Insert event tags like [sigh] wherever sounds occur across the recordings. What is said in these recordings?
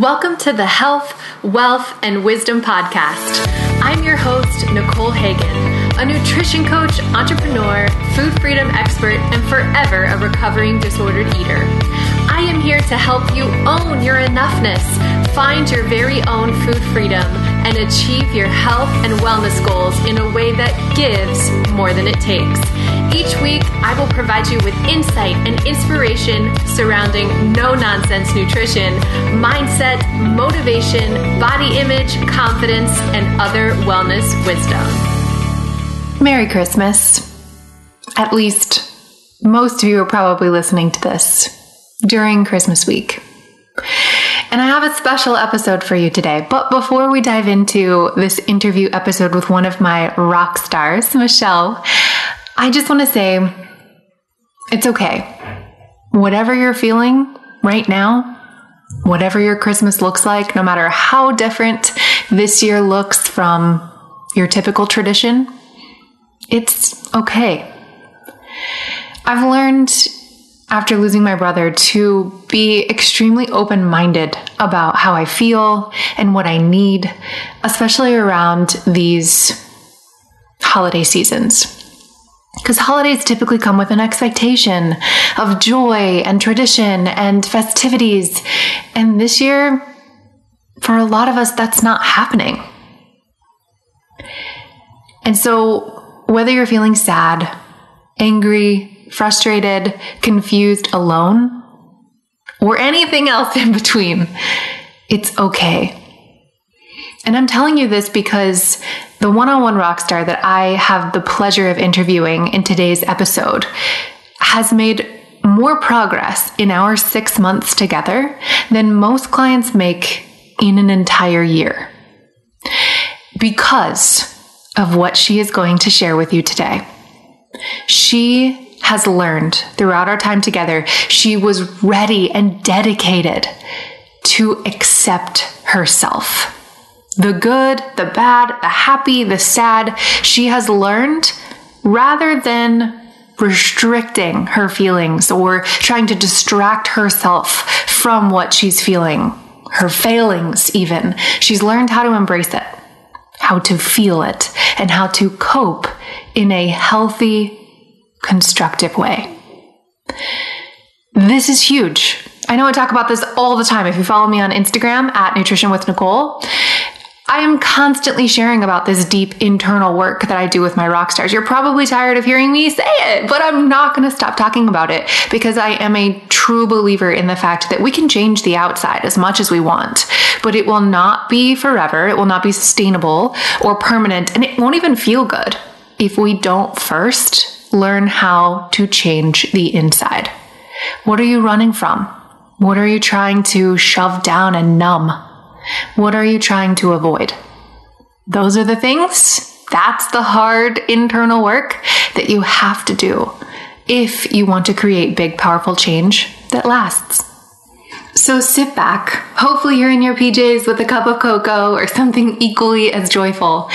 Welcome to the Health, Wealth, and Wisdom Podcast. I'm your host, Nicole Hagan, a nutrition coach, entrepreneur, food freedom expert, and forever a recovering disordered eater. I am here to help you own your enoughness, find your very own food freedom, and achieve your health and wellness goals in a way that gives more than it takes. Each week, I will provide you with insight and inspiration surrounding no nonsense nutrition, mindset, motivation, body image, confidence, and other wellness wisdom. Merry Christmas. At least most of you are probably listening to this during Christmas week. And I have a special episode for you today. But before we dive into this interview episode with one of my rock stars, Michelle, I just want to say it's okay. Whatever you're feeling right now, whatever your Christmas looks like, no matter how different this year looks from your typical tradition, it's okay. I've learned after losing my brother to be extremely open minded about how I feel and what I need, especially around these holiday seasons. Because holidays typically come with an expectation of joy and tradition and festivities. And this year, for a lot of us, that's not happening. And so, whether you're feeling sad, angry, frustrated, confused, alone, or anything else [laughs] in between, it's okay. And I'm telling you this because the one on one rock star that I have the pleasure of interviewing in today's episode has made more progress in our six months together than most clients make in an entire year because of what she is going to share with you today. She has learned throughout our time together, she was ready and dedicated to accept herself. The good, the bad, the happy, the sad, she has learned rather than restricting her feelings or trying to distract herself from what she's feeling, her failings, even. She's learned how to embrace it, how to feel it, and how to cope in a healthy, constructive way. This is huge. I know I talk about this all the time. If you follow me on Instagram at Nutrition with Nicole, I am constantly sharing about this deep internal work that I do with my rock stars. You're probably tired of hearing me say it, but I'm not going to stop talking about it because I am a true believer in the fact that we can change the outside as much as we want, but it will not be forever. It will not be sustainable or permanent, and it won't even feel good if we don't first learn how to change the inside. What are you running from? What are you trying to shove down and numb? What are you trying to avoid? Those are the things. That's the hard internal work that you have to do if you want to create big, powerful change that lasts. So sit back. Hopefully, you're in your PJs with a cup of cocoa or something equally as joyful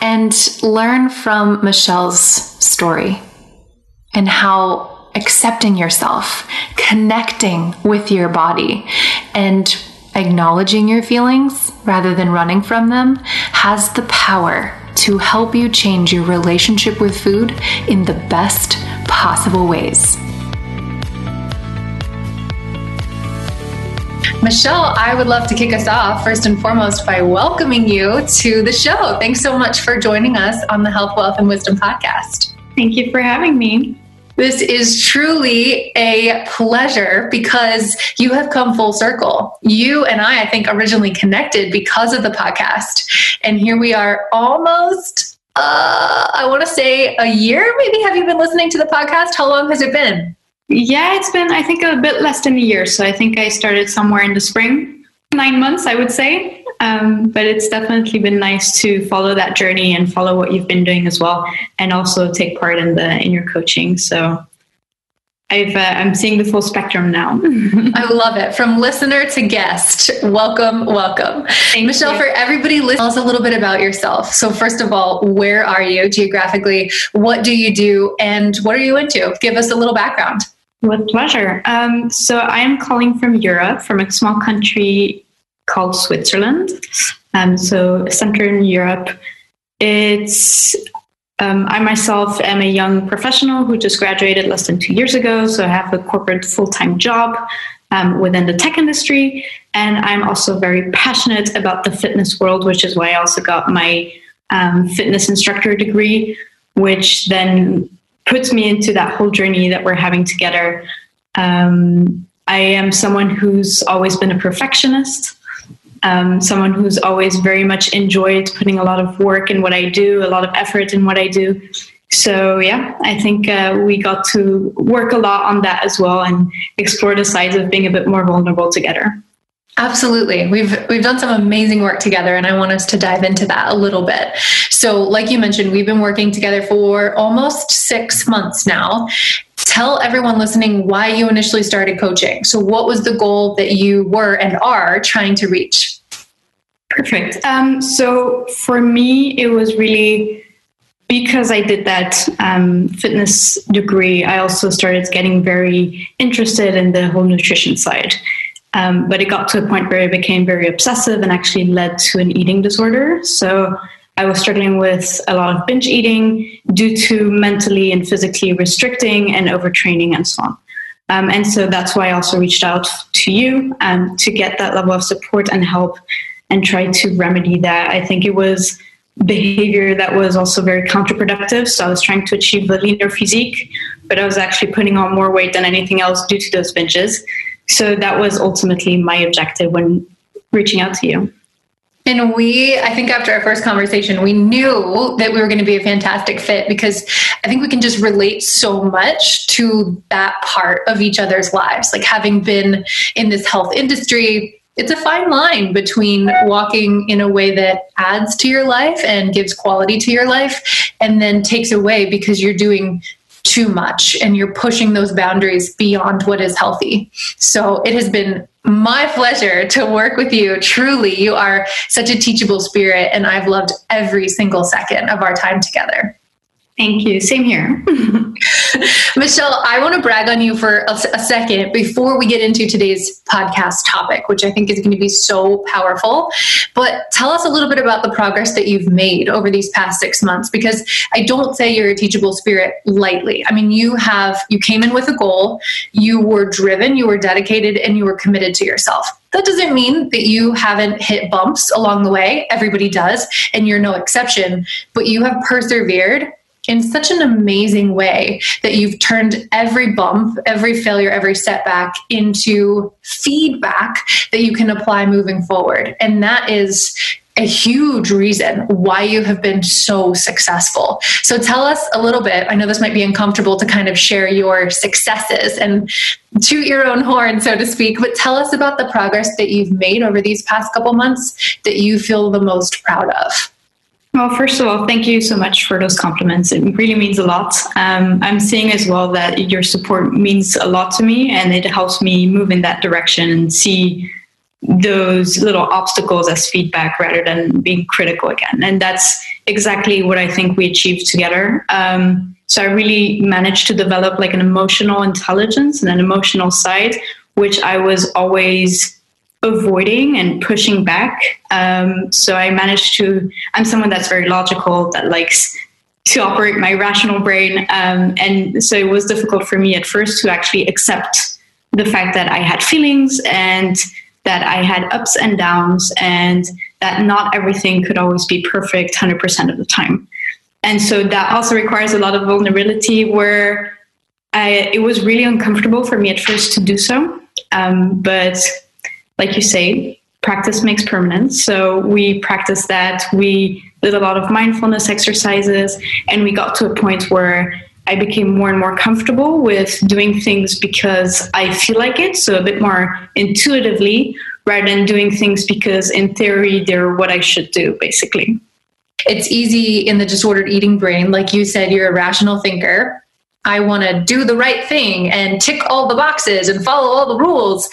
and learn from Michelle's story and how accepting yourself, connecting with your body, and acknowledging your feelings rather than running from them has the power to help you change your relationship with food in the best possible ways. Michelle, I would love to kick us off first and foremost by welcoming you to the show. Thanks so much for joining us on the Health, Wealth, and Wisdom podcast. Thank you for having me. This is truly a pleasure because you have come full circle. You and I, I think, originally connected because of the podcast. And here we are almost, uh, I want to say a year maybe. Have you been listening to the podcast? How long has it been? Yeah, it's been, I think, a bit less than a year. So I think I started somewhere in the spring, nine months, I would say. Um, but it's definitely been nice to follow that journey and follow what you've been doing as well, and also take part in the in your coaching. So I've, uh, I'm seeing the full spectrum now. [laughs] [laughs] I love it. From listener to guest, welcome, welcome. Thank Michelle, you. for everybody listening, tell us a little bit about yourself. So, first of all, where are you geographically? What do you do? And what are you into? Give us a little background. With pleasure. Um, so, I am calling from Europe, from a small country called Switzerland. Um, so Central Europe. It's um, I myself am a young professional who just graduated less than two years ago, so I have a corporate full time job um, within the tech industry. And I'm also very passionate about the fitness world, which is why I also got my um, fitness instructor degree, which then puts me into that whole journey that we're having together. Um, I am someone who's always been a perfectionist um, someone who's always very much enjoyed putting a lot of work in what I do, a lot of effort in what I do. So yeah, I think uh, we got to work a lot on that as well and explore the sides of being a bit more vulnerable together. Absolutely. We've we've done some amazing work together and I want us to dive into that a little bit. So, like you mentioned, we've been working together for almost 6 months now. Tell everyone listening why you initially started coaching. So, what was the goal that you were and are trying to reach? Perfect. Um, so, for me, it was really because I did that um, fitness degree, I also started getting very interested in the whole nutrition side. Um, but it got to a point where it became very obsessive and actually led to an eating disorder. So I was struggling with a lot of binge eating due to mentally and physically restricting and overtraining and so on. Um, and so that's why I also reached out to you um, to get that level of support and help and try to remedy that. I think it was behavior that was also very counterproductive. So I was trying to achieve a leaner physique, but I was actually putting on more weight than anything else due to those binges. So that was ultimately my objective when reaching out to you. And we, I think after our first conversation, we knew that we were going to be a fantastic fit because I think we can just relate so much to that part of each other's lives. Like having been in this health industry, it's a fine line between walking in a way that adds to your life and gives quality to your life and then takes away because you're doing too much and you're pushing those boundaries beyond what is healthy. So it has been my pleasure to work with you. Truly, you are such a teachable spirit, and I've loved every single second of our time together. Thank you. Same here. [laughs] Michelle, I want to brag on you for a, a, second before we get into today's podcast topic, which I think is going to be so powerful. But tell us a little bit about the progress that you've made over these past six months, because I don't say you're a teachable spirit lightly. I mean, you have, you came in with a goal, you were driven, you were dedicated, and you were committed to yourself. That doesn't mean that you haven't hit bumps along the way. Everybody does, and you're no exception, but you have persevered in such an amazing way that you've turned every bump, every failure, every setback into feedback that you can apply moving forward. And that is a huge reason why you have been so successful. So tell us a little bit. I know this might be uncomfortable to kind of share your successes and toot your own horn, so to speak, but tell us about the progress that you've made over these past couple months that you feel the most proud of. Well, first of all, thank you so much for those compliments. It really means a lot. Um, I'm seeing as well that your support means a lot to me and it helps me move in that direction and see those little obstacles as feedback rather than being critical again. And that's exactly what I think we achieved together. Um, so I really managed to develop like an emotional intelligence and an emotional side, which I was always avoiding and pushing back. Um, so I managed to, I'm someone that's very logical, that likes to operate my rational brain. Um, and so it was difficult for me at first to actually accept the fact that I had feelings and that I had ups and downs and that not everything could always be perfect 100% of the time. And so that also requires a lot of vulnerability where I, it was really uncomfortable for me at first to do so. Um, but like you say, practice makes permanent. So we practiced that. We did a lot of mindfulness exercises, and we got to a point where I became more and more comfortable with doing things because I feel like it, so a bit more intuitively, rather than doing things because in theory they're what I should do, basically. It's easy in the disordered eating brain. Like you said, you're a rational thinker. I want to do the right thing and tick all the boxes and follow all the rules.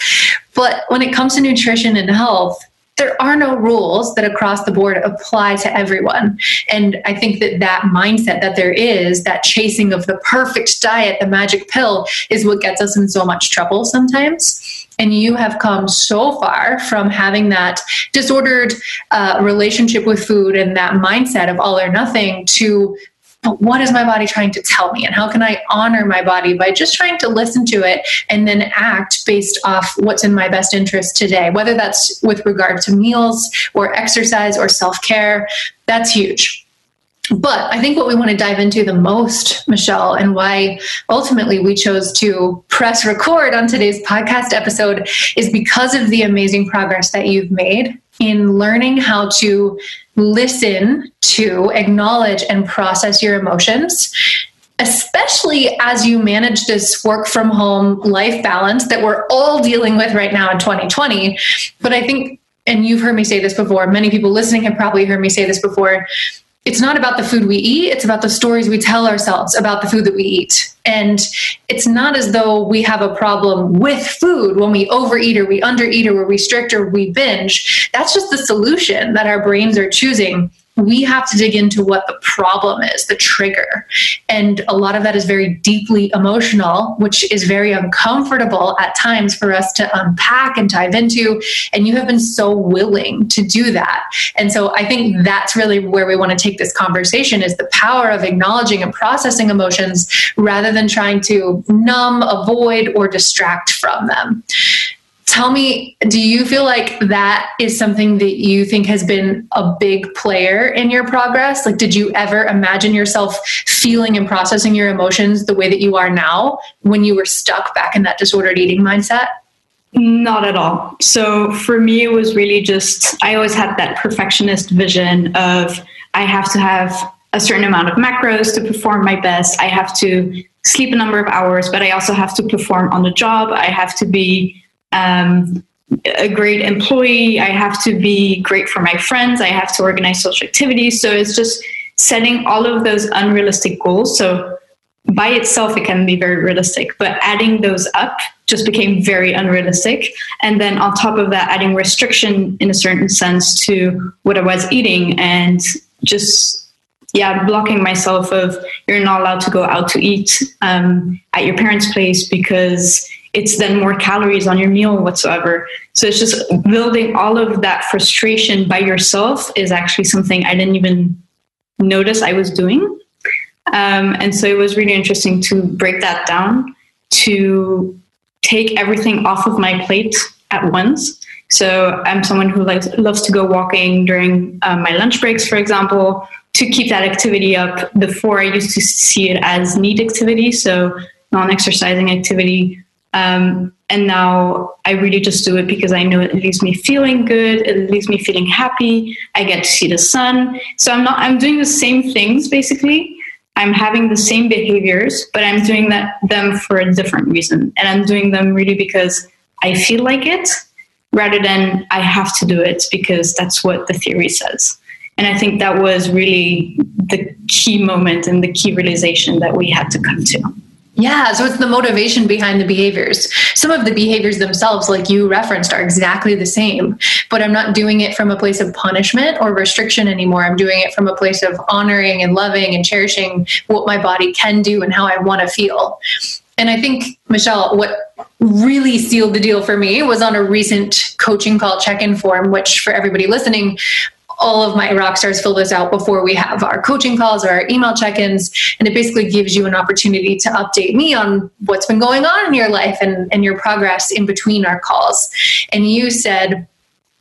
But when it comes to nutrition and health, there are no rules that across the board apply to everyone. And I think that that mindset that there is, that chasing of the perfect diet, the magic pill, is what gets us in so much trouble sometimes. and you have come so far from having that disordered uh, relationship with food and that mindset of all or nothing to but what is my body trying to tell me? And how can i honor my body by just trying to listen to it and then act based off what's in my best interest today? Whether that's with regard to meals or exercise or self-care that's huge. But I think what we want to dive into the most, Michelle, and why ultimately we chose to press record on today's podcast episode is because of the amazing progress that you've made in learning how to listen to, acknowledge, and process your emotions, especially as you manage this work from home life balance that we're all dealing with right now in 2020. But I think, and you've heard me say this before, many people listening have probably heard me say this before it's not about the food we eat, it's about the stories we tell ourselves about the food that we eat. And it's not as though we have a problem with food when we overeat or we undereat or we restrict or we binge. That's just the solution that our brains are choosing we have to dig into what the problem is, the trigger. And a lot of that is very deeply emotional, which is very uncomfortable at times for us to unpack and dive into. And you have been so willing to do that. And so I think that's really where we want to take this conversation is the power of acknowledging and processing emotions rather than trying to numb, avoid, or distract from them tell me do you feel like that is something that you think has been a big player in your progress? Like did you ever imagine yourself feeling and processing your emotions the way that you are now when you were stuck back in that disordered eating mindset? Not at all. So for me it was really just i always had that perfectionist vision of i have to have a certain amount of macros to perform my best. I have to sleep a number of hours but i also have to perform on the job. I have to be um, a great employee. I have to be great for my friends. I have to organize social activities. So it's just setting all of those unrealistic goals. So by itself, it can be very realistic, but adding those up just became very unrealistic. And then on top of that, adding restriction in a certain sense to what I was eating and just yeah blocking myself of you're not allowed to go out to eat um, at your parents place because it's then more calories on your meal whatsoever. So it's just building all of that frustration by yourself is actually something I didn't even notice I was doing. Um, and so it was really interesting to break that down to take everything off of my plate at once. So I'm someone who likes loves to go walking during um, my lunch breaks, for example, to keep that activity up. Before I used to see it as NEAT activity, so non-exercising activity um, and now I really just do it because I know it leaves me feeling good. It leaves me feeling happy. I get to see the sun. So I'm not, I'm doing the same things basically. I'm having the same behaviors, but I'm doing that them for a different reason. And I'm doing them really because I feel like it rather than I have to do it because that's what the theory says. And I think that was really the key moment and the key realization that we had to come to. Yeah, so it's the motivation behind the behaviors. Some of the behaviors themselves, like you referenced, are exactly the same, but I'm not doing it from a place of punishment or restriction anymore. I'm doing it from a place of honoring and loving and cherishing what my body can do and how I want to feel. And I think, Michelle, what really sealed the deal for me was on a recent coaching call check in form, which for everybody listening, all of my rock stars fill this out before we have our coaching calls or our email check-ins. And it basically gives you an opportunity to update me on what's been going on in your life and, and your progress in between our calls. And you said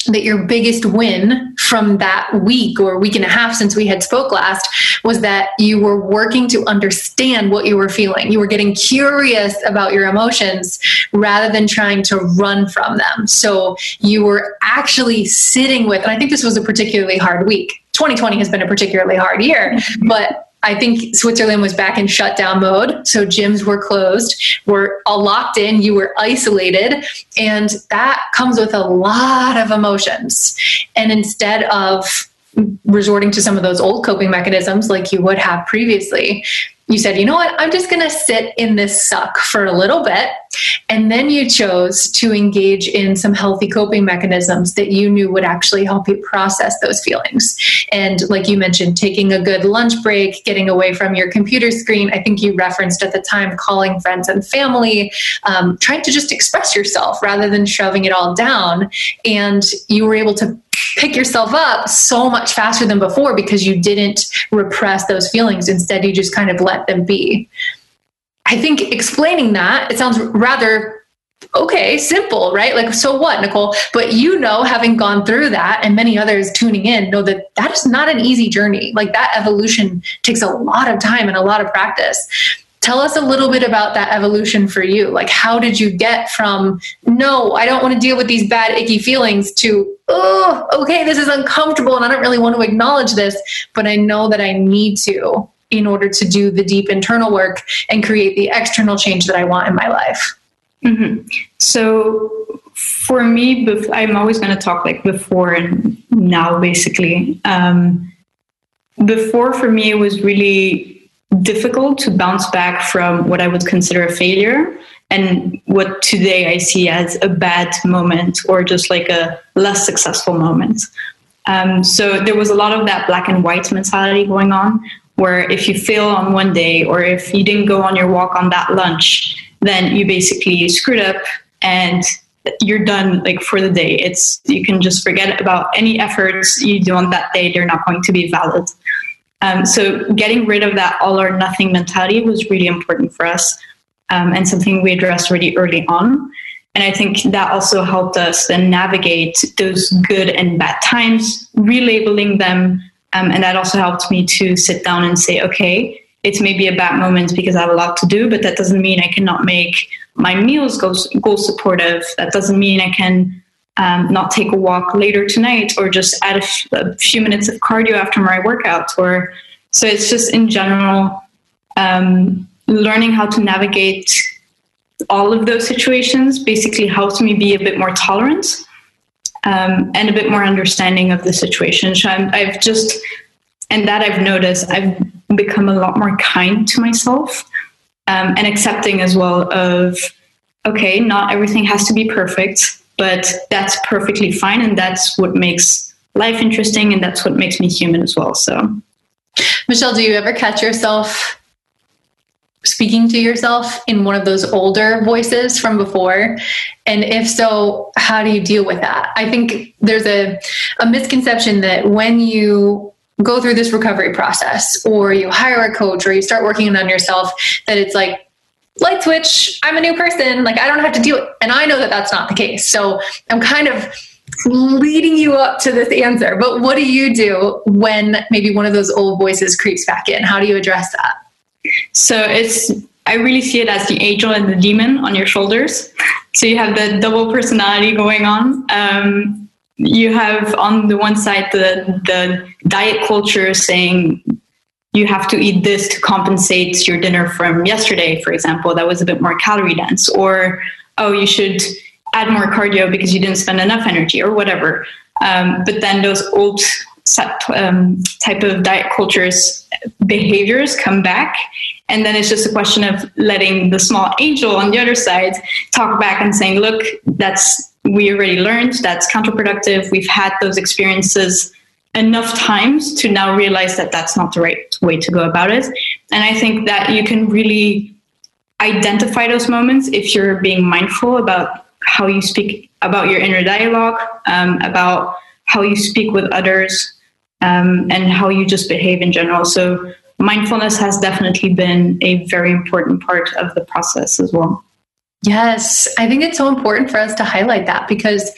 that your biggest win from that week or week and a half since we had spoke last was that you were working to understand what you were feeling. You were getting curious about your emotions rather than trying to run from them. So you were actually sitting with and i think this was a particularly hard week. 2020 has been a particularly hard year mm-hmm. but I think Switzerland was back in shutdown mode. So gyms were closed. We're all locked in. You were isolated. And that comes with a lot of emotions. And instead of resorting to some of those old coping mechanisms like you would have previously, you said, you know what, I'm just going to sit in this suck for a little bit. And then you chose to engage in some healthy coping mechanisms that you knew would actually help you process those feelings. And like you mentioned, taking a good lunch break, getting away from your computer screen. I think you referenced at the time calling friends and family, um, trying to just express yourself rather than shoving it all down. And you were able to pick yourself up so much faster than before because you didn't repress those feelings. Instead, you just kind of let them be. I think explaining that, it sounds rather okay, simple, right? Like, so what, Nicole? But you know, having gone through that, and many others tuning in know that that is not an easy journey. Like, that evolution takes a lot of time and a lot of practice. Tell us a little bit about that evolution for you. Like, how did you get from, no, I don't want to deal with these bad, icky feelings to, oh, okay, this is uncomfortable and I don't really want to acknowledge this, but I know that I need to in order to do the deep internal work and create the external change that I want in my life? Mm-hmm. So for me, I'm always going to talk like before and now, basically. Um, before, for me, it was really difficult to bounce back from what I would consider a failure and what today I see as a bad moment or just like a less successful moment. Um, so there was a lot of that black and white mentality going on, where if you fail on one day or if you didn't go on your walk on that lunch, then you basically screwed up and you're done like for the day. It's you can just forget about any efforts you do on that day. They're not going to be valid. Um, so getting rid of that all or nothing mentality was really important for us um, and something we addressed really early on. And I think that also helped us then navigate those good and bad times, relabeling them. Um, and that also helped me to sit down and say, okay, it's maybe a bad moment because I have a lot to do, but that doesn't mean I cannot make my meals goal, goal supportive. That doesn't mean I can um, not take a walk later tonight or just add a, f- a few minutes of cardio after my workout. Or so it's just in general um, learning how to navigate all of those situations basically helps me be a bit more tolerant um, and a bit more understanding of the situation. So i have just, and that I've noticed, I've become a lot more kind to myself um, and accepting as well of, okay, not everything has to be perfect, but that's perfectly fine. And that's what makes life interesting. And that's what makes me human as well. So, Michelle, do you ever catch yourself speaking to yourself in one of those older voices from before? And if so, how do you deal with that? I think there's a, a misconception that when you go through this recovery process or you hire a coach or you start working on yourself, that it's like, light switch, I'm a new person. Like, I don't have to deal it. And I know that that's not the case. So I'm kind of leading you up to this answer. But what do you do when maybe one of those old voices creeps back in? How do you address that? So it's I really see it as the angel and the demon on your shoulders. So you have the double personality going on. Um, you have on the one side the the diet culture saying you have to eat this to compensate your dinner from yesterday, for example, that was a bit more calorie dense, or oh, you should add more cardio because you didn't spend enough energy, or whatever. Um, but then those old um, type of diet cultures behaviors come back. And then it's just a question of letting the small angel on the other side talk back and saying look that's we already learned that's counterproductive. We've had those experiences enough times to now realize that that's not the right way to go about it. And i think that you can really identify those moments if you're being mindful about how you speak about your inner dialogue um, about how you speak with others um, and how you just behave in general. So mindfulness has definitely been a very important part of the process as well. Yes, I think it's so important for us to highlight that because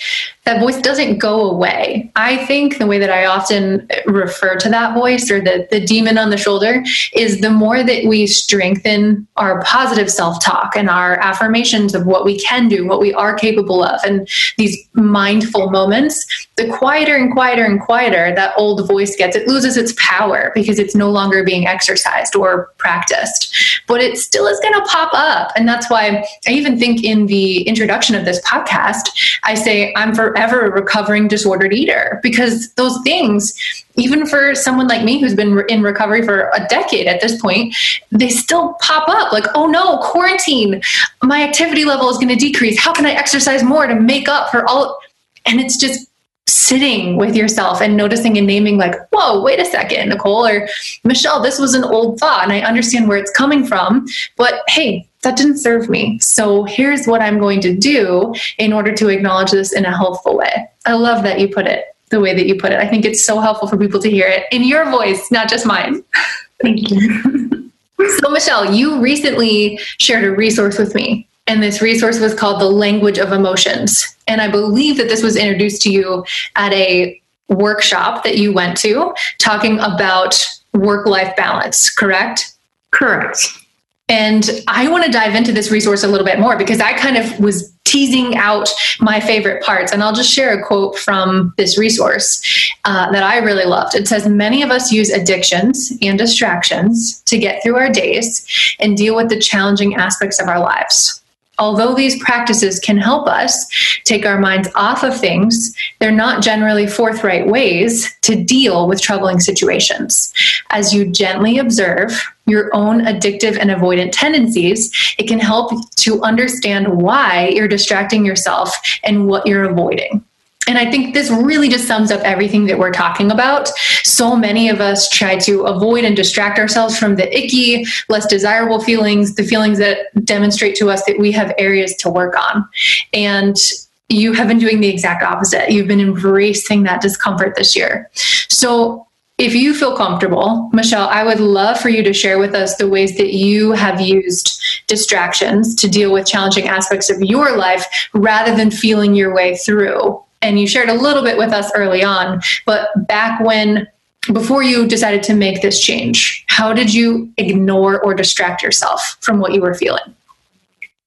that voice doesn't go away. I think the way that I often refer to that voice or the, the demon on the shoulder is the more that we strengthen our positive self talk and our affirmations of what we can do, what we are capable of, and these mindful moments, the quieter and quieter and quieter that old voice gets. It loses its power because it's no longer being exercised or practiced, but it still is going to pop up. And that's why I even think in the introduction of this podcast, I say, I'm for forever a recovering disordered eater because those things, even for someone like me who's been in recovery for a decade at this point, they still pop up like, oh no, quarantine, my activity level is going to decrease. How can I exercise more to make up for all? And it's just sitting with yourself and noticing and naming like whoa wait a second nicole or michelle this was an old thought and i understand where it's coming from but hey that didn't serve me so here's what i'm going to do in order to acknowledge this in a helpful way i love that you put it the way that you put it i think it's so helpful for people to hear it in your voice not just mine [laughs] thank you [laughs] so michelle you recently shared a resource with me and this resource was called The Language of Emotions. And I believe that this was introduced to you at a workshop that you went to talking about work life balance, correct? Correct. And I want to dive into this resource a little bit more because I kind of was teasing out my favorite parts. And I'll just share a quote from this resource uh, that I really loved. It says Many of us use addictions and distractions to get through our days and deal with the challenging aspects of our lives. Although these practices can help us take our minds off of things, they're not generally forthright ways to deal with troubling situations. As you gently observe your own addictive and avoidant tendencies, it can help to understand why you're distracting yourself and what you're avoiding. And I think this really just sums up everything that we're talking about. So many of us try to avoid and distract ourselves from the icky, less desirable feelings, the feelings that demonstrate to us that we have areas to work on. And you have been doing the exact opposite. You've been embracing that discomfort this year. So if you feel comfortable, Michelle, I would love for you to share with us the ways that you have used distractions to deal with challenging aspects of your life rather than feeling your way through and you shared a little bit with us early on, but back when before you decided to make this change, how did you ignore or distract yourself from what you were feeling?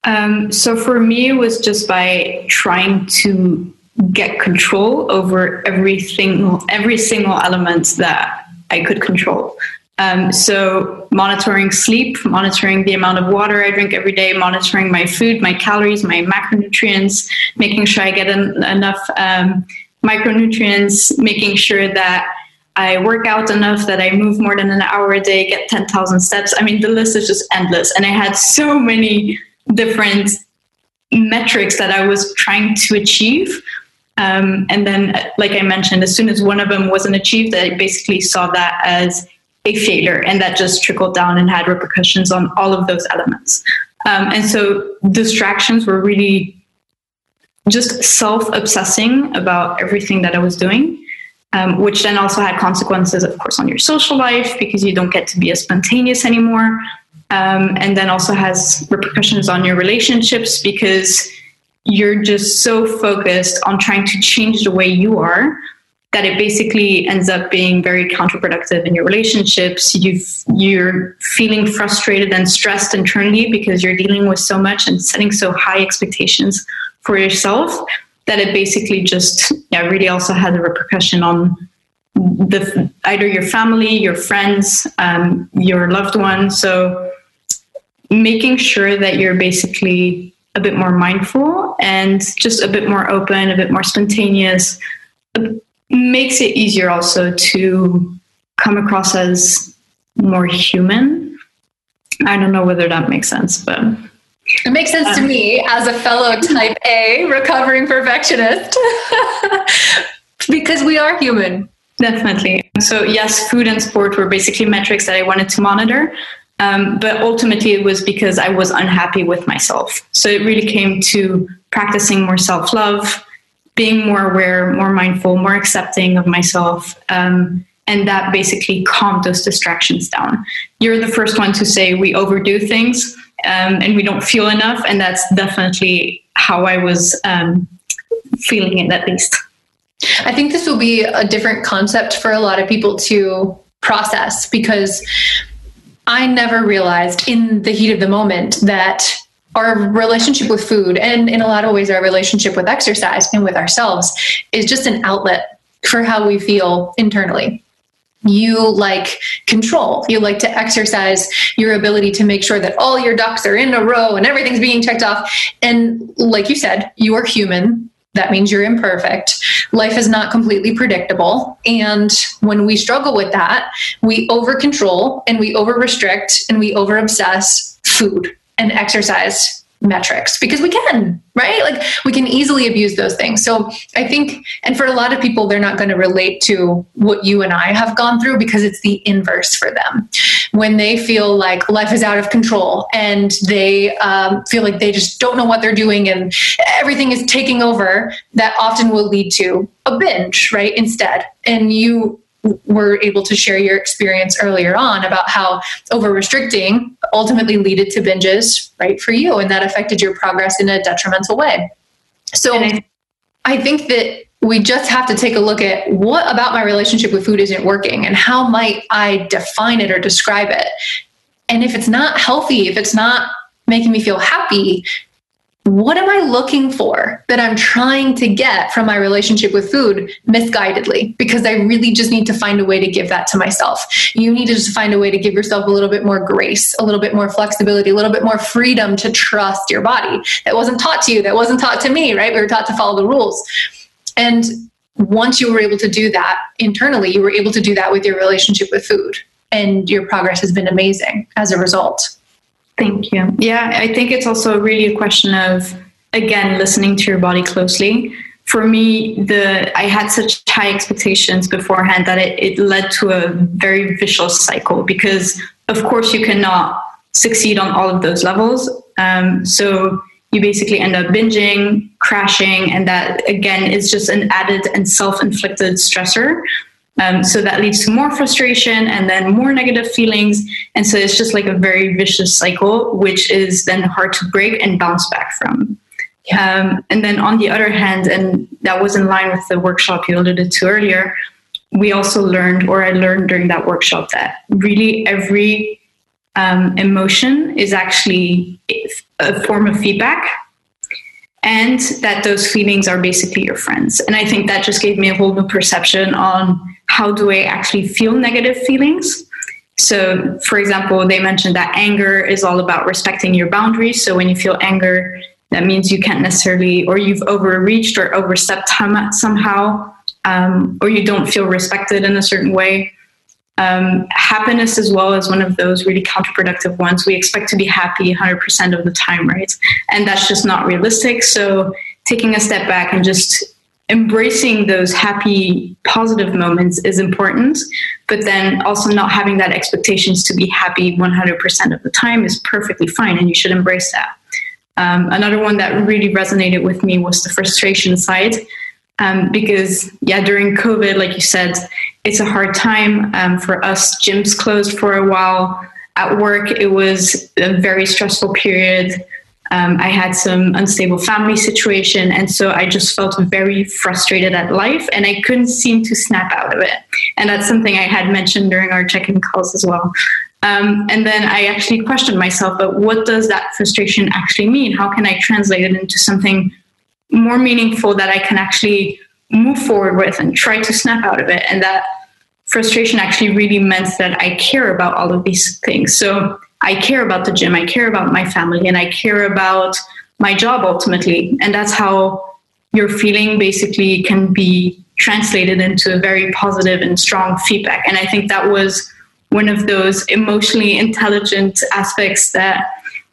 Um, so for me, it was just by trying to get control over everything, every single element that I could control. Um, so monitoring sleep, monitoring the amount of water I drink every day, monitoring my food, my calories, my macronutrients, making sure I get enough um, micronutrients, making sure that I work out enough that I move more than an hour a day, get 10,000 steps. I mean, the list is just endless. And I had so many different metrics that I was trying to achieve. Um, and then, like I mentioned, as soon as one of them wasn't achieved, I basically saw that as a failure and that just trickled down and had repercussions on all of those elements. Um, and so distractions were really just self-obsessing about everything that i was doing um, which then also had consequences of course on your social life because you don't get to be as spontaneous anymore um, and then also has repercussions on your relationships because you're just so focused on trying to change the way you are that it basically ends up being very counterproductive in your relationships. you you're feeling frustrated and stressed internally because you're dealing with so much and setting so high expectations for yourself that it basically just yeah really also has a repercussion on the either your family, your friends, um, your loved ones. So making sure that you're basically a bit more mindful and just a bit more open, a bit more spontaneous, makes it easier also to come across as more human. I don't know whether that makes sense, but it makes sense to me as a fellow type A recovering perfectionist [laughs] because we are human. Definitely. So, yes, food and sport were basically metrics that I wanted to monitor. Um, but ultimately, it was because I was unhappy with myself. So, it really came to practicing more self love, being more aware, more mindful, more accepting of myself. Um, and that basically calmed those distractions down. You're the first one to say we overdo things um, and we don't feel enough. And that's definitely how I was um, feeling it, at least. I think this will be a different concept for a lot of people to process because I never realized in the heat of the moment that our relationship with food and in a lot of ways our relationship with exercise and with ourselves is just an outlet for how we feel internally. You like control. You like to exercise your ability to make sure that all your ducks are in a row and everything's being checked off. And like you said you are human. That means you're imperfect. Life is not completely predictable. And when we struggle with that, we over control and we over restrict and we over obsess food and exercise metrics because we can, right? Like we can easily abuse those things. So I think, and for a lot of people, they're not going to relate to what you and I have gone through because it's the inverse for them. When they feel like life is out of control and they um, feel like they just don't know what they're doing and everything is taking over, that often will lead to a binge, right? Instead. And you were able to share your experience earlier on about how over restricting ultimately led to binges right for you and that affected your progress in a detrimental way. So I, I think that we just have to take a look at what about my relationship with food isn't working and how might i define it or describe it. And if it's not healthy if it's not making me feel happy what am I looking for that I'm trying to get from my relationship with food misguidedly? Because I really just need to find a way to give that to myself. You need to just find a way to give yourself a little bit more grace, a little bit more flexibility, a little bit more freedom to trust your body. That wasn't taught to you, that wasn't taught to me, right? We were taught to follow the rules. And once you were able to do that internally, you were able to do that with your relationship with food. And your progress has been amazing as a result. Thank you. Yeah, I think it's also really a question of again listening to your body closely. For me, the I had such high expectations beforehand that it, it led to a very vicious cycle because of course you cannot succeed on all of those levels. Um, so you basically end up binging, crashing, and that again is just an added and self-inflicted stressor. Um, so that leads to more frustration and then more negative feelings. And so it's just like a very vicious cycle, which is then hard to break and bounce back from. Um, and then on the other hand, and that was in line with the workshop you alluded to earlier, we also learned, or I learned during that workshop, that really every um, emotion is actually a form of feedback and that those feelings are basically your friends. And I think that just gave me a whole new perception on how do I actually feel negative feelings. So, for example, they mentioned that anger is all about respecting your boundaries. So, when you feel anger, that means you can't necessarily, or you've overreached or overstepped somehow, um, or you don't feel respected in a certain way. Um, happiness as well is one of those really counterproductive ones. We expect to be happy 100% of the time, right? And that's just not realistic. So taking a step back and just embracing those happy, positive moments is important. But then also not having that expectations to be happy 100% of the time is perfectly fine, and you should embrace that. Um, another one that really resonated with me was the frustration side. Um, because yeah, during COVID, like you said, it's a hard time um, for us. Gyms closed for a while. At work, it was a very stressful period. Um, I had some unstable family situation, and so I just felt very frustrated at life, and I couldn't seem to snap out of it. And that's something I had mentioned during our check-in calls as well. Um, and then I actually questioned myself, but what does that frustration actually mean? How can I translate it into something more meaningful that I can actually move forward with and try to snap out of it. And that frustration actually really meant that I care about all of these things. So I care about the gym, I care about my family, and I care about my job ultimately. And that's how your feeling basically can be translated into a very positive and strong feedback. And I think that was one of those emotionally intelligent aspects that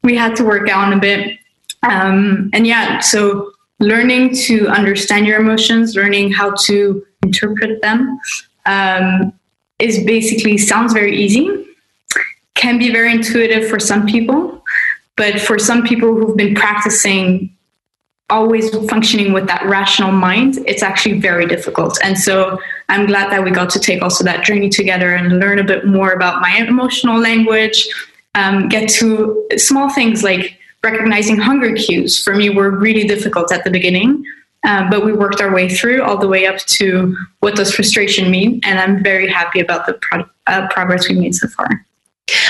we had to work out a bit. Um, and yeah, so learning to understand your emotions, learning how to interpret them, um, is basically sounds very easy, can be very intuitive for some people, but for some people who've been practicing always functioning with that rational mind, it's actually very difficult. And so I'm glad that we got to take also that journey together and learn a bit more about my emotional language, um, get to small things like recognizing hunger cues for me were really difficult at the beginning. Um, but we worked our way through all the way up to what does frustration mean, and I'm very happy about the pro- uh, progress we made so far.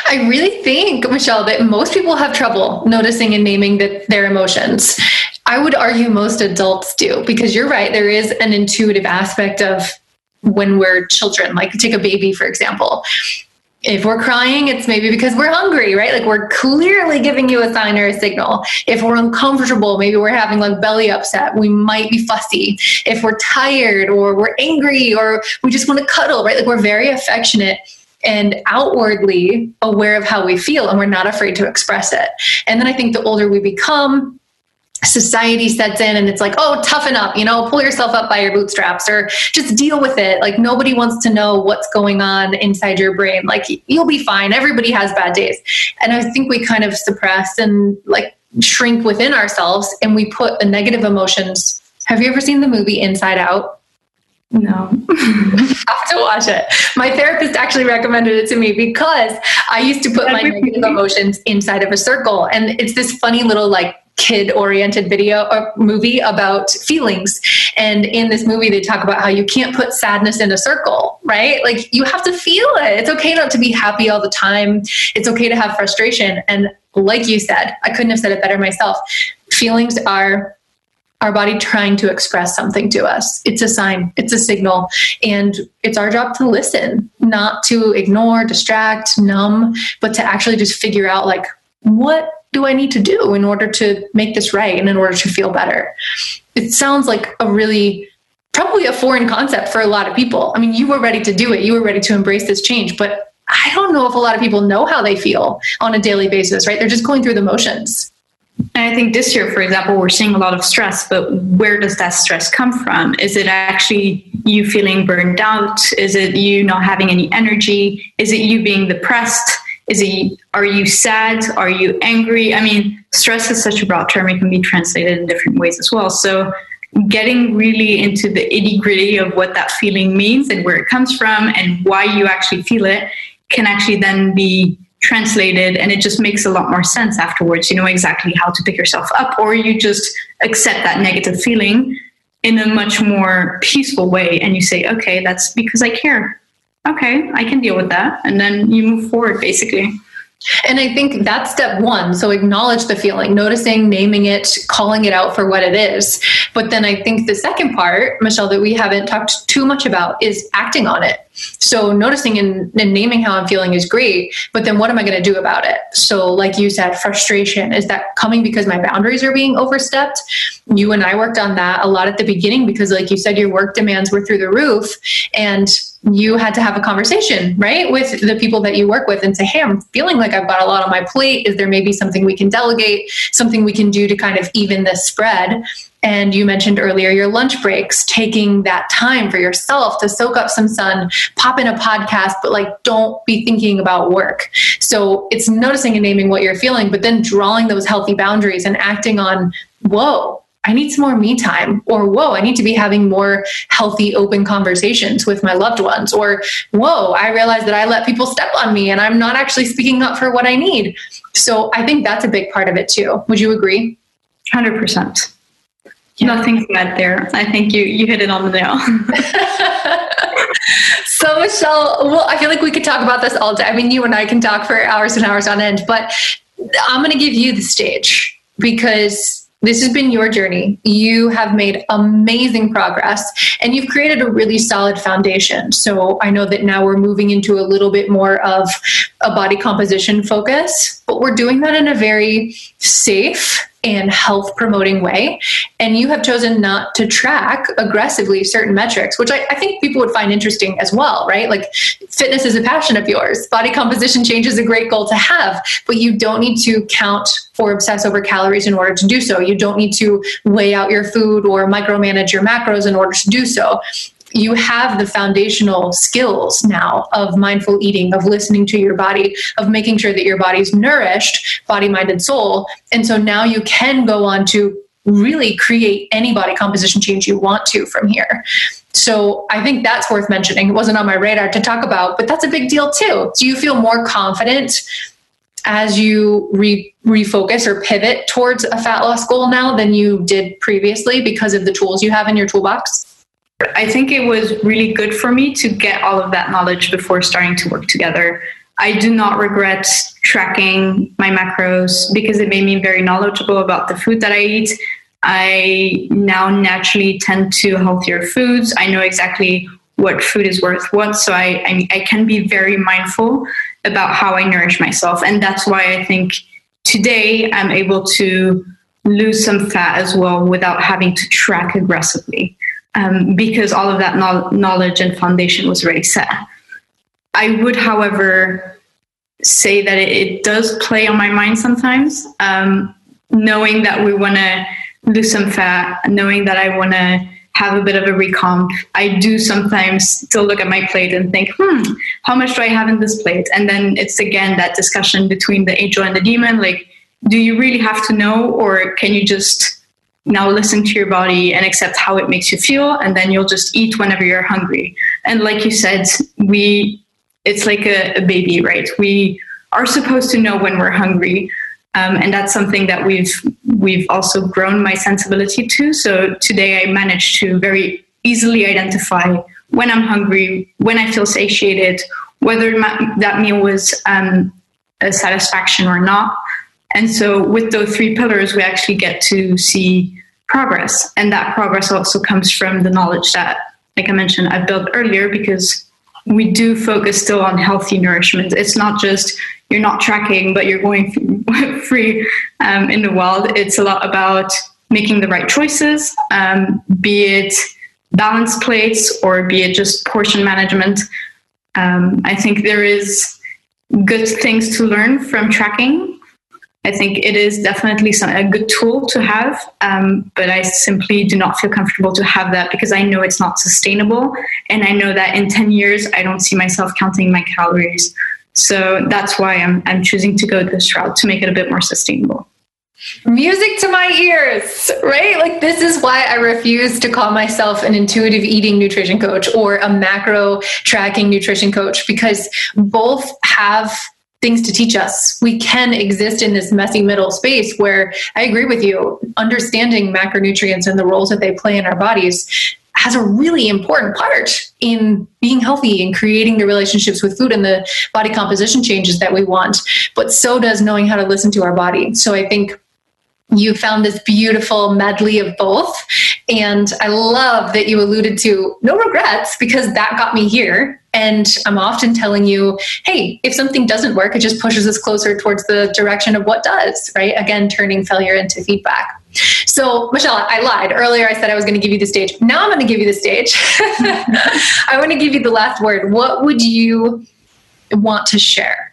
I really think, Michelle, that most people have trouble noticing and naming that their emotions. I would argue most adults do, because you're right. There is an intuitive aspect of when we're children, like take a baby, for example If we're crying, it's maybe because we're hungry, right? Like we're clearly giving you a sign or a signal. If we're uncomfortable, maybe we're having like belly upset, we might be fussy. If we're tired or we're angry or we just want to cuddle, right? Like we're very affectionate and outwardly aware of how we feel and we're not afraid to express it. And then I think the older we become, society sets in and it's like, oh, toughen up, you know, pull yourself up by your bootstraps or just deal with it. Like nobody wants to know what's going on inside your brain. Like you'll be fine. Everybody has bad days. And I think we kind of suppress and like shrink within ourselves and we put the negative emotions. Have you ever seen the movie Inside Out? No. [laughs] have to watch it. My therapist actually recommended it to me because I used to put my negative emotions inside of a circle. And it's this funny little like kid oriented video or movie about feelings. And in this movie, they talk about how you can't put sadness in a circle, right? Like you have to feel it. It's okay not to be happy all the time. It's okay to have frustration. And like you said, I couldn't have said it better myself. Feelings are our body trying to express something to us. It's a sign, it's a signal, and it's our job to listen, not to ignore, distract, numb, but to actually just figure out like what do I need to do in order to make this right and in order to feel better? It sounds like a really probably a foreign concept for a lot of people. I mean, you were ready to do it. You were ready to embrace this change, but I don't know if a lot of people know how they feel on a daily basis, right? They're just going through the motions. I think this year, for example, we're seeing a lot of stress, but where does that stress come from? Is it actually you feeling burned out? Is it you not having any energy? Is it you being depressed? Is it are you sad? Are you angry? I mean, stress is such a broad term; it can be translated in different ways as well. So, getting really into the itty gritty of what that feeling means and where it comes from and why you actually feel it can actually then be translated and it just makes a lot more sense afterwards. You know exactly how to pick yourself up, or you just accept that negative feeling in a much more peaceful way and you say, okay, that's because I care. Okay, I can deal with that. And then you move forward basically. And I think that's step one. So acknowledge the feeling, noticing, naming it, calling it out for what it is. But then I think the second part, Michelle, that we haven't talked too much about is acting on it. So noticing and, and naming how I'm feeling is great, but then what am I going to do about it? So, like you said, frustration is that coming because my boundaries are being overstepped? You and I worked on that a lot at the beginning because, like you said, your work demands were through the roof. And you had to have a conversation, right, with the people that you work with and say, Hey, I'm feeling like I've got a lot on my plate. Is there maybe something we can delegate, something we can do to kind of even this spread? And you mentioned earlier your lunch breaks, taking that time for yourself to soak up some sun, pop in a podcast, but like don't be thinking about work. So it's noticing and naming what you're feeling, but then drawing those healthy boundaries and acting on, whoa, I need some more me time, or whoa, I need to be having more healthy, open conversations with my loved ones, or whoa, I realize that I let people step on me and I'm not actually speaking up for what I need. So I think that's a big part of it too. Would you agree? 100%. Yeah. Nothing bad there. I think you you hit it on the nail. [laughs] so Michelle, well, I feel like we could talk about this all day. I mean, you and I can talk for hours and hours on end, but I'm going to give you the stage because this has been your journey. You have made amazing progress and you've created a really solid foundation. So I know that now we're moving into a little bit more of a body composition focus, but we're doing that in a very safe and health promoting way. And you have chosen not to track aggressively certain metrics, which I, I, think people would find interesting as well, right? Like fitness is a passion of yours. Body composition change is a great goal to have, but you don't need to count or obsess over calories in order to do so. You don't need to weigh out your food or micromanage your macros in order to do so you have the foundational skills now of mindful eating, of listening to your body, of making sure that your body's nourished, body, mind, and soul. And so now you can go on to really create any body composition change you want to from here. So I think that's worth mentioning. It wasn't on my radar to talk about, but that's a big deal too. Do you feel more confident as you re- refocus or pivot towards a fat loss goal now than you did previously because of the tools you have in your toolbox? I think it was really good for me to get all of that knowledge before starting to work together. I do not regret tracking my macros because it made me very knowledgeable about the food that I eat. I now naturally tend to healthier foods. I know exactly what food is worth what, so I, I, I can be very mindful about how I nourish myself. And that's why I think today I'm able to lose some fat as well without having to track aggressively um, because all of that no- knowledge and foundation was already set. I would, however, say that it, it does play on my mind sometimes, um, knowing that we want to lose some fat, knowing that I want to have a bit of a recomp. I do sometimes still look at my plate and think, hmm, how much do I have in this plate? And then it's again that discussion between the angel and the demon like, do you really have to know, or can you just now listen to your body and accept how it makes you feel? And then you'll just eat whenever you're hungry. And like you said, we, it's like a, a baby, right? We are supposed to know when we're hungry. Um, and that's something that we've we've also grown my sensibility to. So today I managed to very easily identify when I'm hungry, when I feel satiated, whether my, that meal was um, a satisfaction or not. And so with those three pillars, we actually get to see progress, and that progress also comes from the knowledge that, like I mentioned, I built earlier because we do focus still on healthy nourishment. It's not just you're not tracking, but you're going [laughs] free um, in the wild. It's a lot about making the right choices, um, be it balanced plates or be it just portion management. Um, I think there is good things to learn from tracking. I think it is definitely some, a good tool to have, um, but I simply do not feel comfortable to have that because I know it's not sustainable. And I know that in 10 years, I don't see myself counting my calories so that's why I'm, I'm choosing to go this route to make it a bit more sustainable. Music to my ears, right? Like, this is why I refuse to call myself an intuitive eating nutrition coach or a macro tracking nutrition coach because both have things to teach us. We can exist in this messy middle space where I agree with you, understanding macronutrients and the roles that they play in our bodies has a really important part in being healthy and creating the relationships with food and the body composition changes that we want. But so does knowing how to listen to our body. So I think you found this beautiful medley of both. And I love that you alluded to no regrets because that got me here. And I'm often telling you, hey, if something doesn't work, it just pushes us closer towards the direction of what does, right? Again, turning failure into feedback. So, Michelle, I lied. Earlier I said I was going to give you the stage. Now I'm going to give you the stage. [laughs] I want to give you the last word. What would you want to share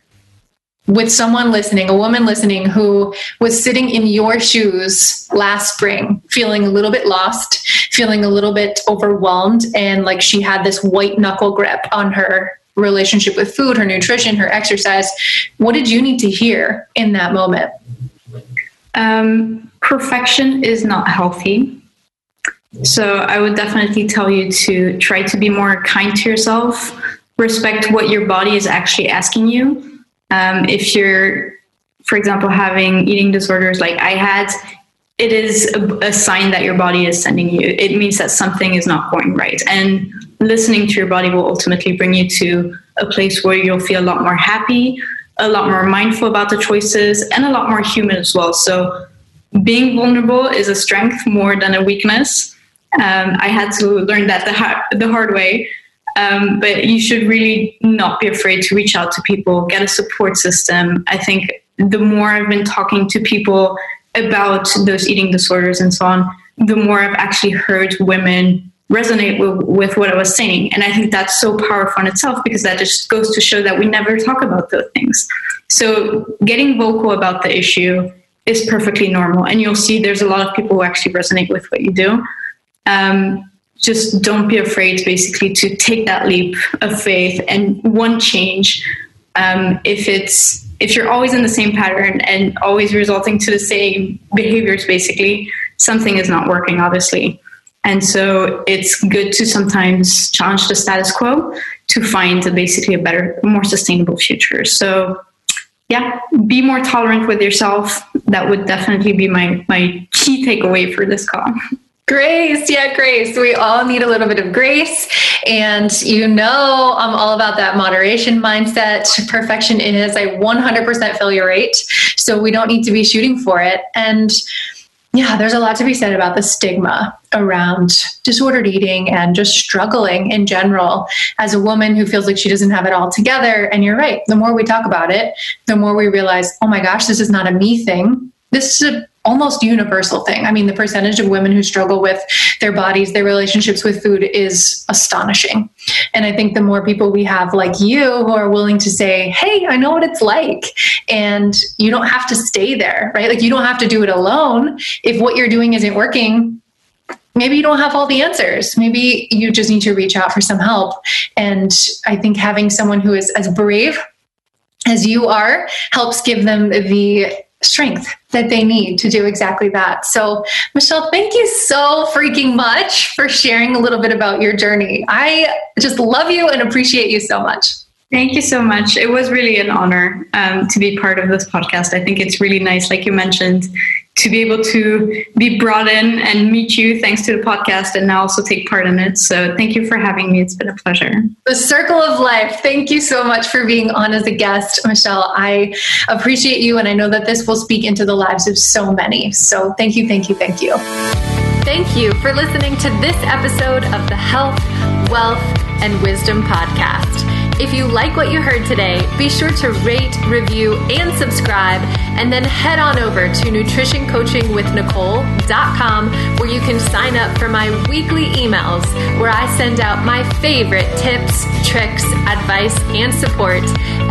with someone listening, a woman listening who was sitting in your shoes last spring, feeling a little bit lost, feeling a little bit overwhelmed, and like she had this white knuckle grip on her relationship with food, her nutrition, her exercise? What did you need to hear in that moment? Um, perfection is not healthy. So I would definitely tell you to try to be more kind to yourself, respect what your body is actually asking you. Um, if you're, for example, having eating disorders like I had, it is a, a, sign that your body is sending you. It means that something is not going right. And listening to your body will ultimately bring you to a place where you'll feel a lot more happy, a lot more mindful about the choices, and a lot more human as well. So being vulnerable is a strength more than a weakness. Um, I had to learn that the, ha- the hard way. Um, but you should really not be afraid to reach out to people, get a support system. I think the more I've been talking to people about those eating disorders and so on, the more I've actually heard women resonate with, with what I was saying. And I think that's so powerful in itself because that just goes to show that we never talk about those things. So getting vocal about the issue is perfectly normal. And you'll see there's a lot of people who actually resonate with what you do. Um, just don't be afraid basically to take that leap of faith and one change. Um, if it's if you're always in the same pattern and always resulting to the same behaviors, basically, something is not working, obviously. And so it's good to sometimes challenge the status quo to find a, basically a better, more sustainable future. So yeah, be more tolerant with yourself. That would definitely be my my key takeaway for this call. [laughs] Grace, yeah, grace. We all need a little bit of grace. And you know, I'm all about that moderation mindset. Perfection is a 100% failure rate. So we don't need to be shooting for it. And Yeah, there's a lot to be said about the stigma around disordered eating and just struggling in general as a woman who feels like she doesn't have it all together. And you're right. The more we talk about it, the more we realize, oh my gosh, this is not a me thing. This is a almost universal thing. I mean, the percentage of women who struggle with their bodies, their relationships with food is astonishing. And I think the more people we have like you who are willing to say, hey, I know what it's like. And you don't have to stay there, right? Like you don't have to do it alone. If what you're doing isn't working, maybe you don't have all the answers. Maybe you just need to reach out for some help. And I think having someone who is as brave as you are helps give them the strength that they need to do exactly that. So, Michelle, thank you so freaking much for sharing a little bit about your journey. I just love you and appreciate you so much. Thank you so much. It was really an honor um, to be part of this podcast. I think it's really nice, like you mentioned, to be able to be brought in and meet you thanks to the podcast and now also take part in it. So thank you for having me. It's been a pleasure. The circle of life. Thank you so much for being on as a guest, Michelle. I appreciate you and I know that this will speak into the lives of so many. So thank you, thank you, thank you. Thank you for listening to this episode of the Health, Wealth, and Wisdom Podcast. If you like what you heard today, be sure to rate, review, and subscribe, and then head on over to nutritioncoachingwithnicole.com where you can sign up for my weekly emails where I send out my favorite tips, tricks, advice, and support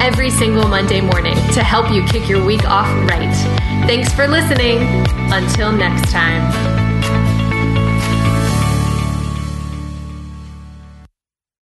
every single Monday morning to help you kick your week off right. Thanks for listening. Until next time.